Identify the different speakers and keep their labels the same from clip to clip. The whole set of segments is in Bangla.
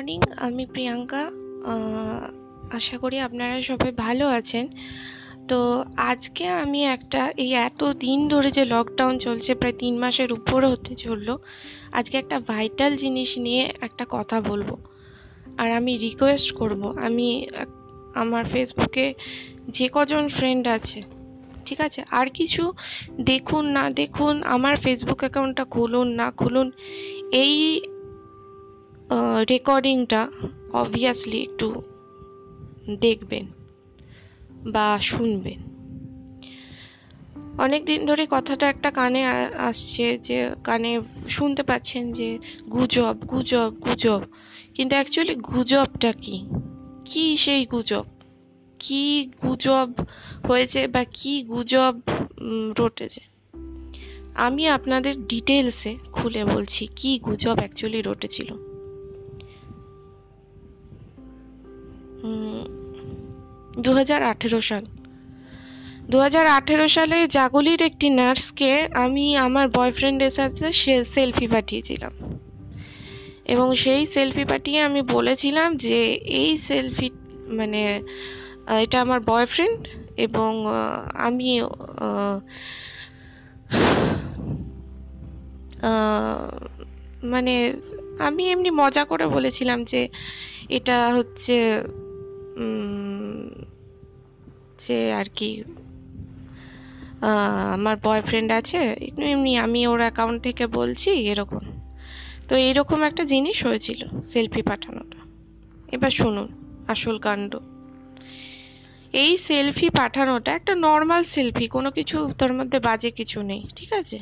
Speaker 1: মর্নিং আমি প্রিয়াঙ্কা আশা করি আপনারা সবাই ভালো আছেন। তো আজকে আমি একটা, এই এত দিন ধরে যে লকডাউন চলছে, প্রায় তিন মাসের উপরে হতে চলল, আজকে একটা ভাইটাল জিনিস নিয়ে একটা কথা বলব। আর আমি রিকোয়েস্ট করব, আমি, আমার ফেসবুকে যে কজন ফ্রেন্ড আছে, ঠিক আছে? আর কিছু দেখুন, না দেখুন, আমার ফেসবুক অ্যাকাউন্টটা খুলুন, না খুলুন, এই রেকর্ডিংটা অবভিয়াসলি একটু দেখবেন বা শুনবেন। অনেক দিন ধরে কথাটা একটা কানে আসছে যে, কানে শুনতে পাচ্ছেন যে, গুজব গুজব গুজব। কিন্তু অ্যাকচুয়ালি গুজবটা কি? কি সেই গুজব? কি গুজব হয়েছে বা কি গুজব রটেছে? আমি আপনাদের ডিটেলসে খুলে বলছি, কি গুজব অ্যাকচুয়ালি রটেছিল। দু হাজার আঠেরো সাল। দু হাজার আঠেরো সালে জাগলির একটি নার্সকে আমি আমার বয়ফ্রেন্ডের সাথে সেলফি পাঠিয়েছিলাম। এবং সেই সেলফি পাঠিয়ে আমি বলেছিলাম যে এই সেলফি মানে এটা আমার বয়ফ্রেন্ড এবং আমি মানে আমি এমনি মজা করে বলেছিলাম যে এটা হচ্ছে যে আর কি আমার বয়ফ্রেন্ড আছে, এমনি আমি ওর অ্যাকাউন্ট থেকে বলছি এরকম। তো এইরকম একটা জিনিস হয়েছিল সেলফি পাঠানোটা। এবার শুনুন, আসল কাণ্ড। এই সেলফি পাঠানোটা একটা নর্মাল সেলফি কোনো কিছু তার মধ্যে বাজে কিছু নেই, ঠিক আছে?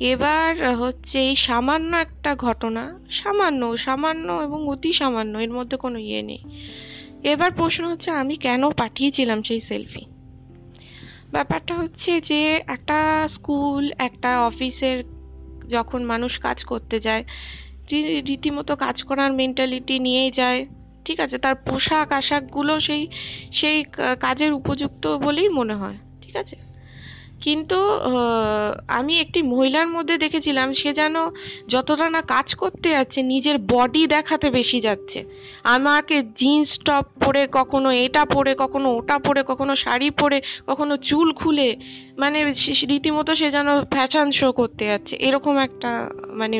Speaker 1: এবার হচ্ছে এই সামান্য একটা ঘটনা, সামান্য সামান্য এবং অতি সামান্য, এর মধ্যে কোনো ইয়ে নেই। এবার প্রশ্ন হচ্ছে, আমি কেন পাঠিয়েছিলাম সেই সেলফি? ব্যাপারটা হচ্ছে যে, একটা স্কুল, একটা অফিসের যখন মানুষ কাজ করতে যায় রীতিমতো কাজ করার মেন্টালিটি নিয়ে যায়। ঠিক আছে, তার পোশাক আশাকগুলো সেই সেই কাজের উপযুক্ত বলেই মনে হয়। ঠিক আছে? কিন্তু আমি একটি মহিলার মধ্যে দেখেছিলাম, সে যেন যতটা না কাজ করতে যাচ্ছে, নিজের বডি দেখাতে বেশি যাচ্ছে। আমাকে জিন্স টপ পরে, কখনো এটা পরে, কখনো ওটা পরে, কখনো শাড়ি পরে, কখনো চুল খুলে মানে রীতিমতো সে যেন ফ্যাশন শো করতে যাচ্ছে, এরকম একটা মানে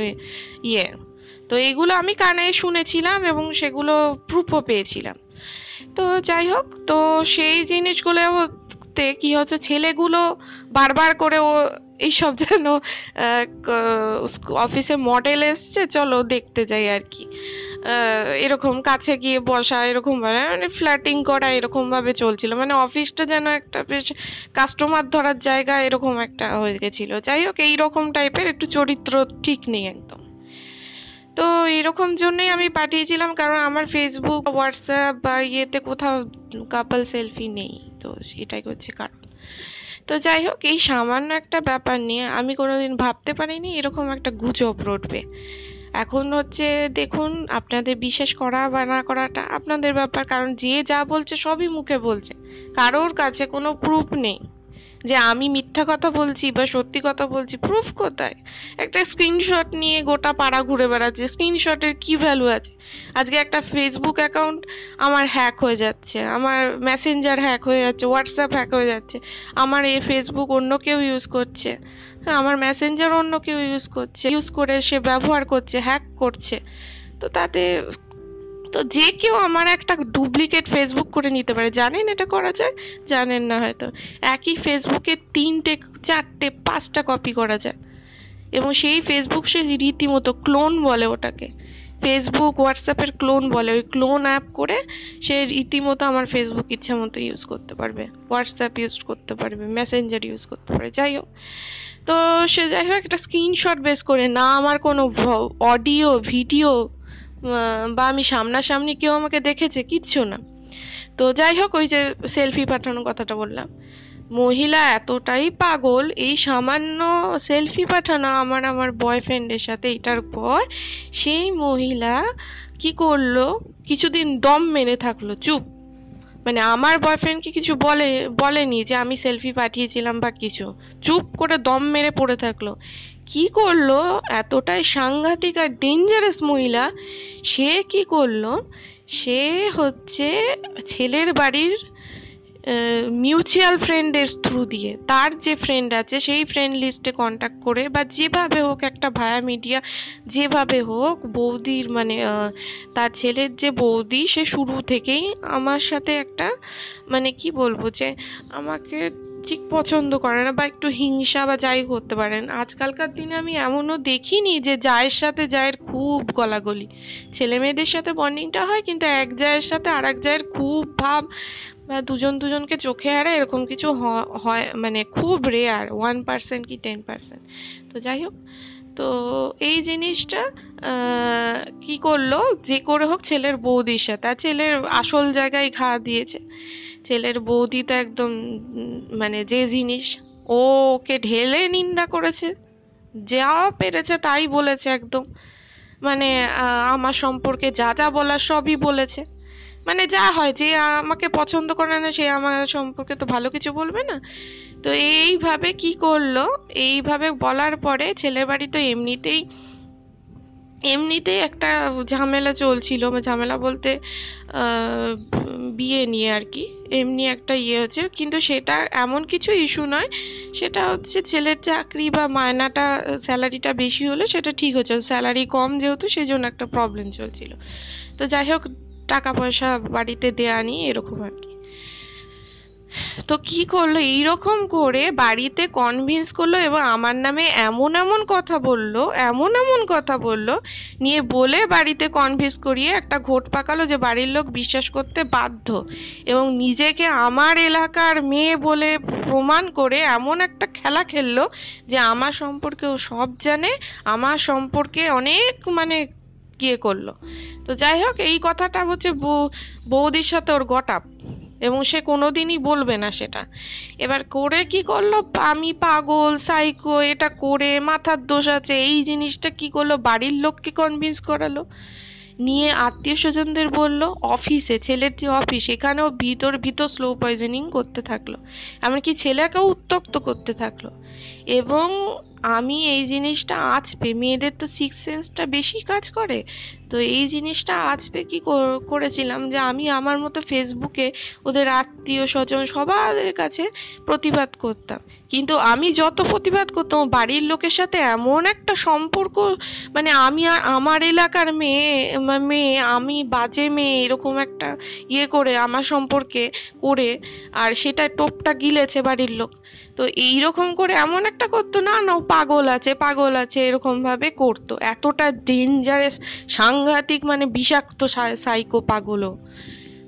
Speaker 1: ইয়ে। তো এগুলো আমি কানে শুনেছিলাম এবং সেগুলো প্রুফও পেয়েছিলাম। তো যাই হোক, তো সেই জিনিসগুলোতে কি হচ্ছে? ছেলেগুলো বারবার করে ও এইসব যেন অফিসে মডেল এসছে, চলো দেখতে যাই আর কি। এরকম কাছে গিয়ে বসা, এরকম মানে ফ্ল্যাটিং করা এরকম ভাবে চলছিল। মানে অফিসটা যেন একটা বেশ কাস্টমার ধরার জায়গা এরকম একটা হয়ে গেছিল। যাই হোক, এইরকম টাইপের একটু চরিত্র ঠিক নেই একদম। তো এরকম জন্যই আমি পাঠিয়েছিলাম, কারণ আমার ফেসবুক হোয়াটসঅ্যাপ বা ইয়েতে কোথাও কাপল সেলফি নেই। তো এটাই হচ্ছে কারণ। তো যাই হোক, এই সামান্য একটা ব্যাপার নিয়ে আমি কোনোদিন ভাবতে পারিনি এরকম একটা গুজব রটবে। এখন হচ্ছে দেখুন, আপনাদের বিশ্বাস করা বা না করাটা আপনাদের ব্যাপার, কারণ যে যা বলছে সবই মুখে বলছে। কারোর কাছে কোনো প্রুফ নেই। যে আমি মিথ্যা কথা বলছি বা সত্যি কথা বলছি প্রুফ কোথায়? একটা স্ক্রিনশট নিয়ে গোটা পাড়া ঘুরে বেড়াচ্ছে। স্ক্রিনশটের কি ভ্যালু আছে? আজকে একটা ফেসবুক অ্যাকাউন্ট আমার হ্যাক হয়ে যাচ্ছে, আমার মেসেঞ্জার হ্যাক হয়ে যাচ্ছে হোয়াটসঅ্যাপ হ্যাক হয়ে যাচ্ছে, আমার এই ফেসবুক অন্য কেউ ইউজ করছে হ্যাঁ আমার মেসেঞ্জার অন্য কেউ ইউজ করছে ইউজ করে সে ব্যবহার করছে হ্যাক করছে। তো তাতে তো যে কেউ আমার একটা ডুপ্লিকেট ফেসবুক করে নিতে পারে। জানেন এটা করা যায়? জানেন না হয়তো। একই ফেসবুকে তিনটে, চারটে, পাঁচটা কপি করা যায়। এবং সেই ফেসবুক সে রীতিমতো ক্লোন বলে ওটাকে। ফেসবুক হোয়াটসঅ্যাপের ক্লোন বলে। ওই ক্লোন অ্যাপ করে সে রীতিমতো আমার ফেসবুক ইচ্ছা মতো ইউজ করতে পারবে। হোয়াটসঅ্যাপ ইউজ করতে পারবে। মেসেঞ্জার ইউজ করতে পারে যাই হোক। তো সে যাই হোক, একটা স্ক্রিনশট বেস করে। না আমার কোনো অডিও ভিডিও বা আমি সামনাসামনি কেউ আমাকে দেখেছে, কিচ্ছু না। তো যাই হোক, ওই যে সেলফি পাঠানোর কথাটা বললাম। মহিলা এতটাই পাগল, এই সামান্য সেলফি পাঠানো আমার আমার বয়ফ্রেন্ডের সাথে, এটার পর সেই মহিলা কি করল? কিছুদিন দম মেনে থাকল, চুপ। মানে আমার বয়ফ্রেন্ডকে কিছু বলে, বলেনি যে আমি সেলফি পাঠিয়েছিলাম বা কিছু। চুপ করে দম মেরে পড়ে থাকল। কি করল? এতটাই সাংঘাতিক আর ডেঞ্জারাস মহিলা। সে কি করল? সে হচ্ছে ছেলের বাড়ির মিউচুয়াল ফ্রেন্ডের থ্রু দিয়ে। তার যে ফ্রেন্ড আছে, সেই ফ্রেন্ড লিস্টে কন্ট্যাক্ট করে বা যেভাবে হোক একটা ভায়া মিডিয়া যেভাবে হোক, বৌদির মানে তার ছেলের যে বৌদি, সে শুরু থেকেই আমার সাথে একটা মানে কি বলব যে, আমাকে ঠিক পছন্দ করে না বা একটু হিংসা বা যাই করতে পারেন আজকালকার দিনে আমি এমনও দেখিনি যে জায়ের সাথে জায়ের খুব গলাগলি। ছেলে মেয়েদের সাথে বন্ডিংটা হয় কিন্তু এক জায়ের সাথে আর এক জায়ের খুব ভাব বা দুজন দুজনকে চোখে হারায় এরকম কিছু হয় মানে খুব রেয়ার ওয়ান পার্সেন্ট কি টেন পার্সেন্ট তো যাই হোক, তো এই জিনিসটা কি করল? যে করে হোক ছেলের বৌদির সাথে। আর ছেলের আসল জায়গায় ঘা দিয়েছে। ছেলের বৌদি তো একদম মানে যে জিনিস ও ওকে ঢেলে নিন্দা করেছে, যা পেরেছে তাই বলেছে একদম। মানে আমার সম্পর্কে যা যা বলার সবই বলেছে। মানে যা হয়, যে আমাকে পছন্দ করে না, সে আমার সম্পর্কে তো ভালো কিছু বলবে না। তো এইভাবে কি করল? এইভাবে বলার পরে ছেলের বাড়ি তো এমনিতেই এমনিতেই একটা ঝামেলা চলছিল ঝামেলা বলতে বিয়ে নিয়ে আর কি, এমনি একটা ইয়ে হচ্ছে। কিন্তু সেটা এমন কিছু ইস্যু নয়, সেটা হচ্ছে ছেলের চাকরি বা মায়নাটা, স্যালারিটা বেশি হলে সেটা ঠিক হচ্ছে। স্যালারি কম যেহেতু সেই জন্য একটা প্রবলেম চলছিল। তো যাই হোক, টাকা পয়সা বাড়িতে দেয়া নিয়ে এরকম আর কি। তো কি করল? এইরকম করে বাড়িতে কনভিন্স করল এবং আমার নামে এমন এমন কথা বলল, এমন এমন কথা বলল, নিয়ে বলে বাড়িতে কনভিন্স করিয়ে একটা ঘোট পাকালো যে বাড়ির লোক বিশ্বাস করতে বাধ্য এবং নিজেকে আমার এলাকার মেয়ে বলে প্রমাণ করে এমন একটা খেলা খেললো যে আমার সম্পর্কে ও সব জানে, আমার সম্পর্কে অনেক মানে ইয়ে করল। তো যাই হোক, এই কথাটা হচ্ছে বৌদির সাথে ওর গটাপ এবং সে কোনোদিনই বলবে না সেটা। এবার করে কি করল? আমি পাগল সাইকো এটা করে, মাথার দোষ আছে, এই জিনিসটা কি করল? বাড়ির লোককে কনভিন্স করালো। নিয়ে আত্মীয় স্বজনদের বলল অফিসে ছেলের যে অফিস এখানেও ভিতর ভিতর স্লো পয়জনিং করতে থাকল। এমনকি ছেলেকেও উত্তক্ত করতে থাকল। এবং আমি এই জিনিসটা আঁচবে, মেয়েদের তো সিক্স সেন্সটা বেশি কাজ করে। তো এই জিনিসটা আঁচবে কি করেছিলাম যে আমি আমার মতো ফেসবুকে ওদের আত্মীয় স্বজন সবার কাছে প্রতিবাদ করতাম। কিন্তু আমি যত প্রতিবাদ করতাম বাড়ির লোকের সাথে এমন একটা সম্পর্ক মানে আমি আর আমার এলাকার মেয়ে মেয়ে, আমি বাজে মেয়ে এরকম একটা ইয়ে করে, আমার সম্পর্কে করে, আর সেটা টোপটা গিলেছে বাড়ির লোক। তো এই রকম করে এমন একটা করতো, না না পাগল আছে পাগল আছে এরকম ভাবে করতো। এতটা ডেঞ্জারাস সাংঘাতিক মানে বিষাক্ত সাইকো পাগলও।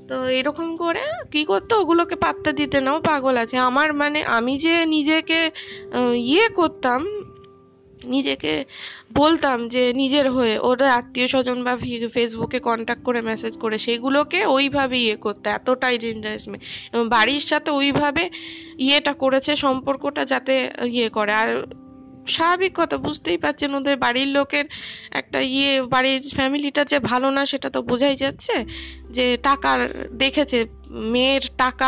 Speaker 1: তো এরকম করে কি করতো? ওগুলোকে পাত্তা দিতে নাও পাগল আছে। আমার মানে আমি যে নিজেকে ইয়ে করতাম, নিজেকে বলতাম যে নিজের হয়ে ওদের আত্মীয় স্বজন বা ফেসবুকে কন্ট্যাক্ট করে মেসেজ করে, সেগুলোকে ওইভাবে ইয়ে করতে। এতটাই ডেঞ্জারাস এবং বাড়ির সাথে ওইভাবে ইয়েটা করেছে, সম্পর্কটা যাতে ইয়ে করে। আর স্বাভাবিক কথা, বুঝতেই পারছেন ওদের বাড়ির লোকের একটা ইয়ে বাড়ির ফ্যামিলিটা যে ভালো না সেটা তো বোঝাই যাচ্ছে যে টাকার দেখেছে, মেয়ের টাকা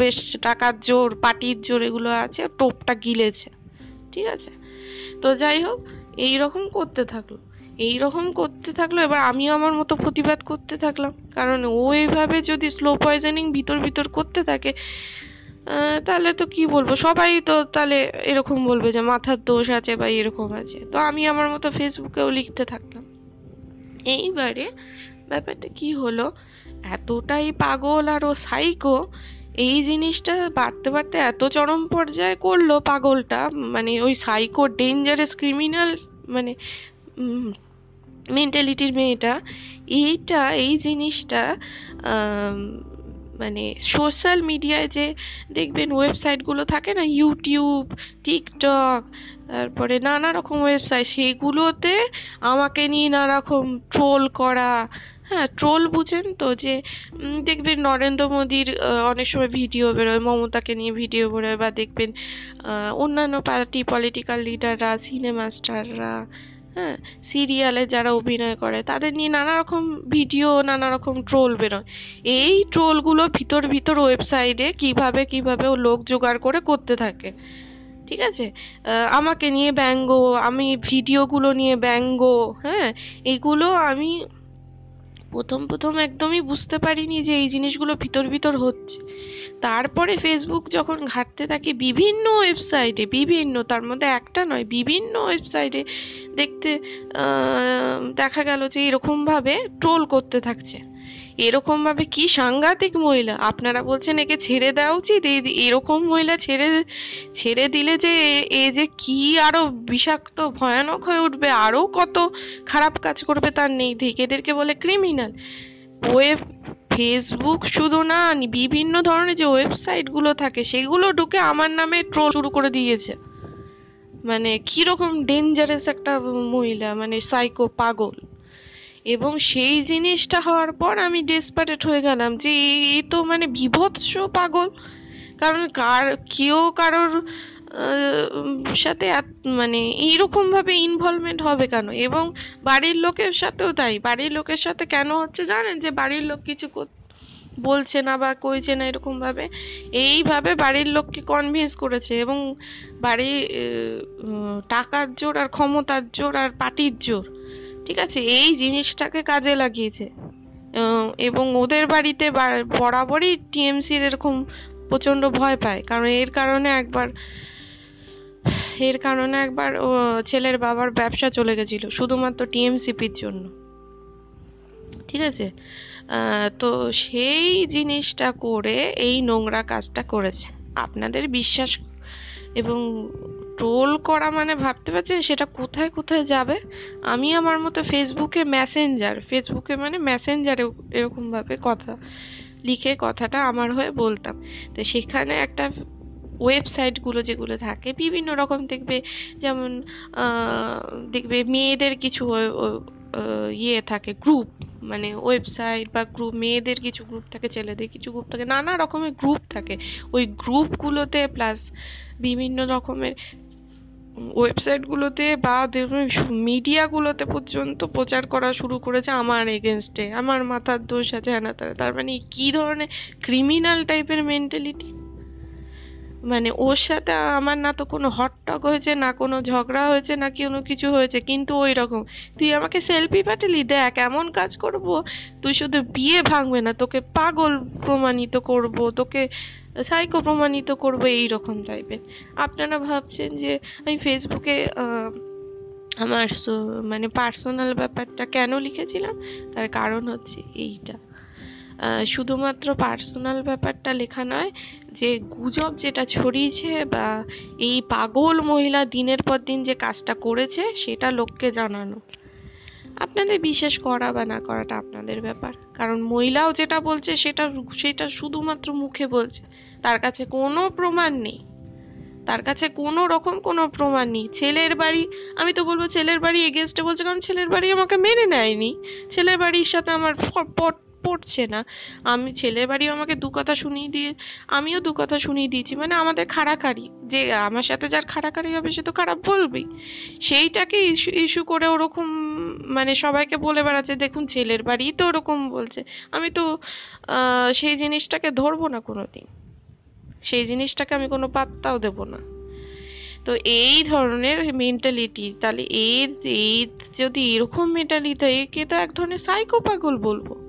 Speaker 1: বেশ টাকার জোর, পাটির জোর এগুলো আছে টোপটা গিলেছে, ঠিক আছে? তো যাই হোক এই রকম করতে থাকল এই রকম করতে থাকল, এবার আমিও আমার মতো প্রতিবাদ করতে থাকলাম, কারণ ও এইভাবে যদি স্লো পয়জনিং ভিতর ভিতর করতে থাকে তাহলে তো কি বলব? সবাই তো তাহলে এরকম বলবে যে মাথার দোষ আছে বা এরকম আছে। তো আমি আমার মতো ফেসবুকেও লিখতে থাকতাম। এইবারে ব্যাপারটা কি হলো? এতটাই পাগল আর ও সাইকো এই জিনিসটা বাড়তে বাড়তে এত চরম পর্যায়ে করল পাগলটা মানে ওই সাইকো ডেঞ্জারাস ক্রিমিনাল মানে মেন্টালিটির মেয়েটা, এইটা, এই জিনিসটা মানে সোশ্যাল মিডিয়ায় যে দেখবেন ওয়েবসাইটগুলো থাকে না ইউটিউব টিকটক তারপরে নানা রকম ওয়েবসাইট সেগুলোতে আমাকে নিয়ে নানা রকম ট্রোল করা। হ্যাঁ ট্রোল বুঝেন তো যে দেখবেন নরেন্দ্র মোদীর অনেক সময় ভিডিও বেরোয়, মমতাকে নিয়ে ভিডিও বেরোয় বা দেখবেন অন্যান্য পার্টি পলিটিক্যাল লিডাররা সিনেমা স্টাররা হ্যাঁ সিরিয়ালে যারা অভিনয় করে, তাদের নিয়ে নানা রকম ভিডিও নানা রকম ট্রোল বেরোয়। এই ট্রোলগুলো ভিতর ভিতর ওয়েবসাইটে কীভাবে কীভাবে ও লোক জোগাড় করে করতে থাকে। ঠিক আছে? আমাকে নিয়ে ব্যঙ্গ, আমি ভিডিওগুলো নিয়ে ব্যঙ্গ হ্যাঁ এগুলো আমি প্রথম প্রথম একদমই বুঝতে পারিনি যে এই জিনিসগুলো ভিতর ভিতর হচ্ছে। তারপরে ফেসবুক যখন ঘাটতে থাকি বিভিন্ন ওয়েবসাইটে, বিভিন্ন, তার মধ্যে একটা নয়, বিভিন্ন ওয়েবসাইটে দেখতে দেখা গেল যে এরকমভাবে ট্রোল করতে থাকছে। এরকমভাবে কি সাংঘাতিক মহিলা? আপনারা বলছেন একে ছেড়ে দেওয়া উচিত? এই এরকম মহিলা ছেড়ে ছেড়ে দিলে যে এ যে কি আরও বিষাক্ত, ভয়ানক হয়ে উঠবে, আরও কত খারাপ কাজ করবে তার নেই। ঠিক এদেরকে বলে ক্রিমিনাল ওয়েব ফেসবুক শুধু না, বিভিন্ন ধরনের যে ওয়েবসাইটগুলো থাকে, সেগুলো ঢুকে আমার নামে ট্রোল শুরু করে দিয়েছে। মানে কীরকম ডেঞ্জারাস একটা মহিলা মানে সাইকো পাগল। এবং সেই জিনিসটা হওয়ার পর আমি ডেসপারেট হয়ে গেলাম যে এই তো মানে বিভৎস পাগল। কারণ কার, কেউ কারোর সাথে মানে এইরকম ভাবে ইনভলভমেন্ট হবে কেন? এবং বাড়ির লোকের সাথেও তাই। বাড়ির লোকের সাথে কেন হচ্ছে জানেন? যে বাড়ির লোক কিছু বলছে না বা কইছে না এরকম ভাবে, এইভাবে বাড়ির লোককে কনভিন্স করেছে এবং বাড়ি টাকার জোর আর ক্ষমতার জোর আর পার্টির জোর, ঠিক আছে? এই জিনিসটাকে কাজে লাগিয়েছে। এবং ওদের বাড়িতে বরাবরই টিএমসির এরকম প্রচণ্ড ভয় পায়। কারণ এর কারণে একবার, এর কারণে একবার ছেলের বাবার ব্যবসা চলে গেছিল, শুধুমাত্র টিএমসিপির জন্য। ঠিক আছে? তো সেই জিনিসটা করে এই নোংরা কাজটা করেছে। আপনাদের বিশ্বাস এবং ট্রোল করা মানে ভাবতে পারছেন সেটা কোথায় কোথায় যাবে? আমি আমার মতো ফেসবুকে মেসেঞ্জার ফেসবুকে মানে মেসেঞ্জারে এরকমভাবে কথা, লিখে কথাটা আমার হয়ে বলতাম। তো সেখানে একটা ওয়েবসাইটগুলো যেগুলো থাকে, বিভিন্ন রকম দেখবে, যেমন দেখবে মেয়েদের কিছু ইয়ে থাকে গ্রুপ মানে ওয়েবসাইট বা গ্রুপ মেয়েদের কিছু গ্রুপ থাকে, ছেলেদের কিছু গ্রুপ থাকে, নানা রকমের গ্রুপ থাকে। ওই গ্রুপগুলোতে প্লাস বিভিন্ন রকমের ওয়েবসাইটগুলোতে বা মিডিয়াগুলোতে পর্যন্ত প্রচার করা শুরু করেছে আমার এগেনস্টে আমার মাথার দোষ আছে হ্যানা তার মানে কি ধরনের ক্রিমিনাল টাইপের মেন্টালিটি মানে ওর সাথে আমার না তো কোনো হটটক হয়েছে, না কোনো ঝগড়া হয়েছে, না কোনো কিছু হয়েছে, কিন্তু ওই রকম। তুই আমাকে সেলফি পাঠালি, দেখ এমন কাজ করব, তুই শুধু বিয়ে ভাঙবে না, তোকে পাগল প্রমাণিত করব, তোকে সাইকো প্রমাণিত করব এইরকম টাইপের আপনারা ভাবছেন যে আমি ফেসবুকে আমার মানে পার্সোনাল ব্যাপারটা কেন লিখেছিলাম? তার কারণ হচ্ছে এইটা। শুধুমাত্র পার্সোনাল ব্যাপারটা লেখা নয়, যে গুজব যেটা ছড়িয়েছে বা এই পাগল মহিলা দিনের পর দিন যে কাজটা করেছে, সেটা লোককে জানানো। আপনাদের বিশ্বাস করা বা না করাটা আপনাদের ব্যাপার। কারণ মহিলাও যেটা বলছে, সেটা সেটা শুধুমাত্র মুখে বলছে। তার কাছে কোনো প্রমাণ নেই। তার কাছে কোনো রকম কোনো প্রমাণ নেই। ছেলের বাড়ি, আমি তো বলব ছেলের বাড়ি এগেনস্টে বলছে, কারণ ছেলের বাড়ি আমাকে মেনে নেয়নি। ছেলের বাড়ির সাথে আমার পড়ছে না। আমি ছেলের বাড়িও আমাকে দু কথা শুনিয়ে দিয়ে, আমিও দু কথা শুনিয়ে দিয়েছি। মানে আমাদের খাড়াখাড়ি। যে আমার সাথে যার খাড়াখাড়ি হবে, সে তো খারাপ বলবেই। সেইটাকে ইস্যু ইস্যু করে ওরকম মানে সবাইকে বলে বেড়াচ্ছে, দেখুন, ছেলের বাড়ি তো ওরকম বলছে। আমি তো সেই জিনিসটাকে ধরবো না কোনোদিন। সেই জিনিসটাকে আমি কোনো পাত্তাও দেব না। তো এই ধরনের মেন্টালিটি তাহলে এর যদি এরকম মেন্টালিটি একে তো এক ধরনের সাইকো পাগল বলব।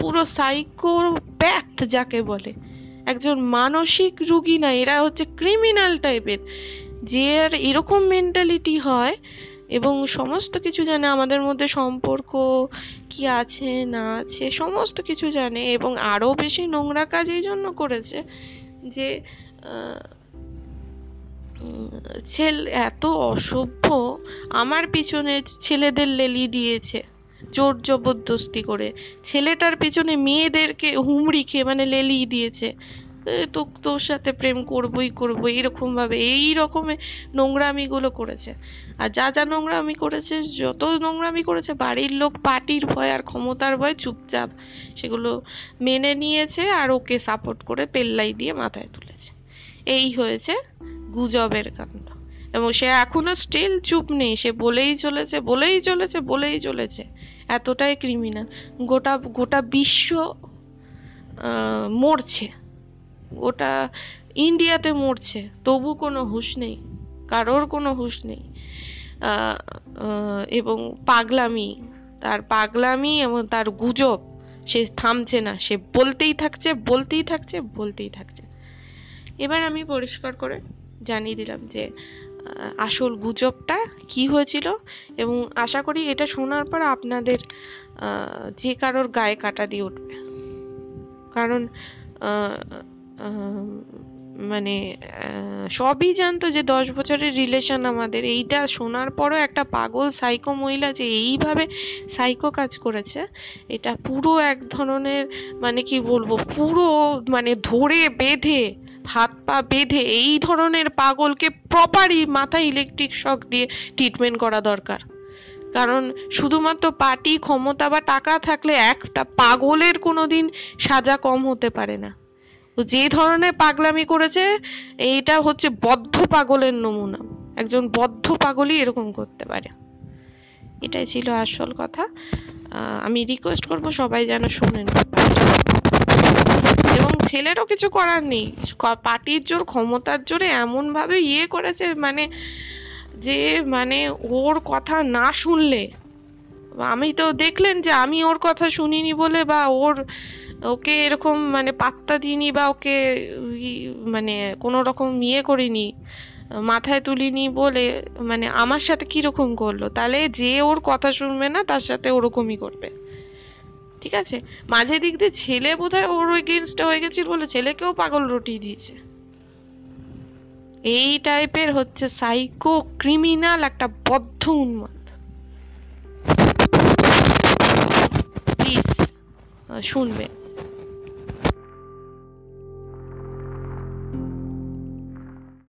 Speaker 1: পুরো সাইকোপ্যাথ যাকে বলে। একজন মানসিক রুগী না, এরা হচ্ছে ক্রিমিনাল টাইপের যে আর এরকম মেন্টালিটি হয় এবং সমস্ত কিছু জানে, আমাদের মধ্যে সম্পর্ক কি আছে, না আছে, সমস্ত কিছু জানে এবং আরও বেশি নোংরা কাজ এই জন্য করেছে যে ছেলে এত অসভ্য, আমার পিছনে ছেলেদের লেলি দিয়েছে। জোর জবরদস্তি করে। ছেলেটার পেছনে মেয়েদেরকে হুমড়ি খেয়ে মানে লেলিয়ে দিয়েছে। তো তোর সাথে প্রেম করবই করব এরকম ভাবে এই রকমের নোংরামি গুলো করেছে। আর যা যা নোংরামি করেছে, যত নোংরামি করেছে, বাড়ির লোক পার্টির ভয় আর ক্ষমতার ভয় চুপচাপ সেগুলো মেনে নিয়েছে আর ওকে সাপোর্ট করে পেল্লাই দিয়ে মাথায় তুলেছে। এই হয়েছে গুজবের কাণ্ড। এবং সে এখনও স্টিল চুপ নেই। সে বলেই চলেছে বলেই চলেছে বলেই চলেছে। এতটাই ক্রিমিনাল গোটা গোটা বিশ্ব মরছে। ওটা ইন্ডিয়াতে মরছে। তবু কোনো হুঁশ নেই। কারোর কোনো হুঁশ নেই। এবং পাগলামি, তার পাগলামি এবং তার গুজব সে থামছে না। সে বলতেই থাকছে বলতেই থাকছে বলতেই থাকছে। এবার আমি পরিষ্কার করে জানিয়ে দিলাম যে আসল গুজবটা কি হয়েছিল? এবং আশা করি এটা শোনার পর আপনাদের যে কারোর গায়ে কাটা দিয়ে উঠবে। কারণ মানে সবই জানতো যে দশ বছরের রিলেশন আমাদের। এইটা শোনার পরও একটা পাগল সাইকো মহিলা যে এইভাবে সাইকো কাজ করেছে, এটা পুরো এক ধরনের মানে কি বলব, পুরো মানে ধরে বেঁধে হাত পা বেঁধে এই ধরনের পাগলকে প্রপারই মাথায় ইলেকট্রিক শক দিয়ে ট্রিটমেন্ট করা দরকার। কারণ শুধুমাত্র পার্টি, ক্ষমতা বা টাকা থাকলে একটা পাগলের কোনোদিন সাজা কম হতে পারে না। তো যে ধরনের পাগলামি করেছে, এইটা হচ্ছে বদ্ধ পাগলের নমুনা। একজন বদ্ধ পাগলই এরকম করতে পারে। এটাই ছিল আসল কথা। আমি রিকোয়েস্ট করব সবাই যেন শোনেন ছেলেরও কিছু করার নেই। পার্টির জোর, ক্ষমতার জোরে এমনভাবে ইয়ে করেছে মানে যে মানে ওর কথা না শুনলে। আমি তো দেখলেন যে আমি ওর কথা শুনিনি বলে বা ওর, ওকে এরকম মানে পাত্তা দিইনি বা ওকে মানে কোনো রকম ইয়ে করিনি, মাথায় তুলিনি বলে মানে আমার সাথে কীরকম করল? তাহলে যে ওর কথা শুনবে না, তার সাথে ওরকমই করবে। ঠিক আছে? মাঝে দিক দিয়ে ছেলে বোধহয় ওর এগেনস্টে হয়ে গেছিল বলে ছেলেকেও পাগল রুটি দিয়েছে। এই টাইপের হচ্ছে সাইকো ক্রিমিনাল একটা বদ্ধ উন্মাদ। প্লিজ শুনবেন।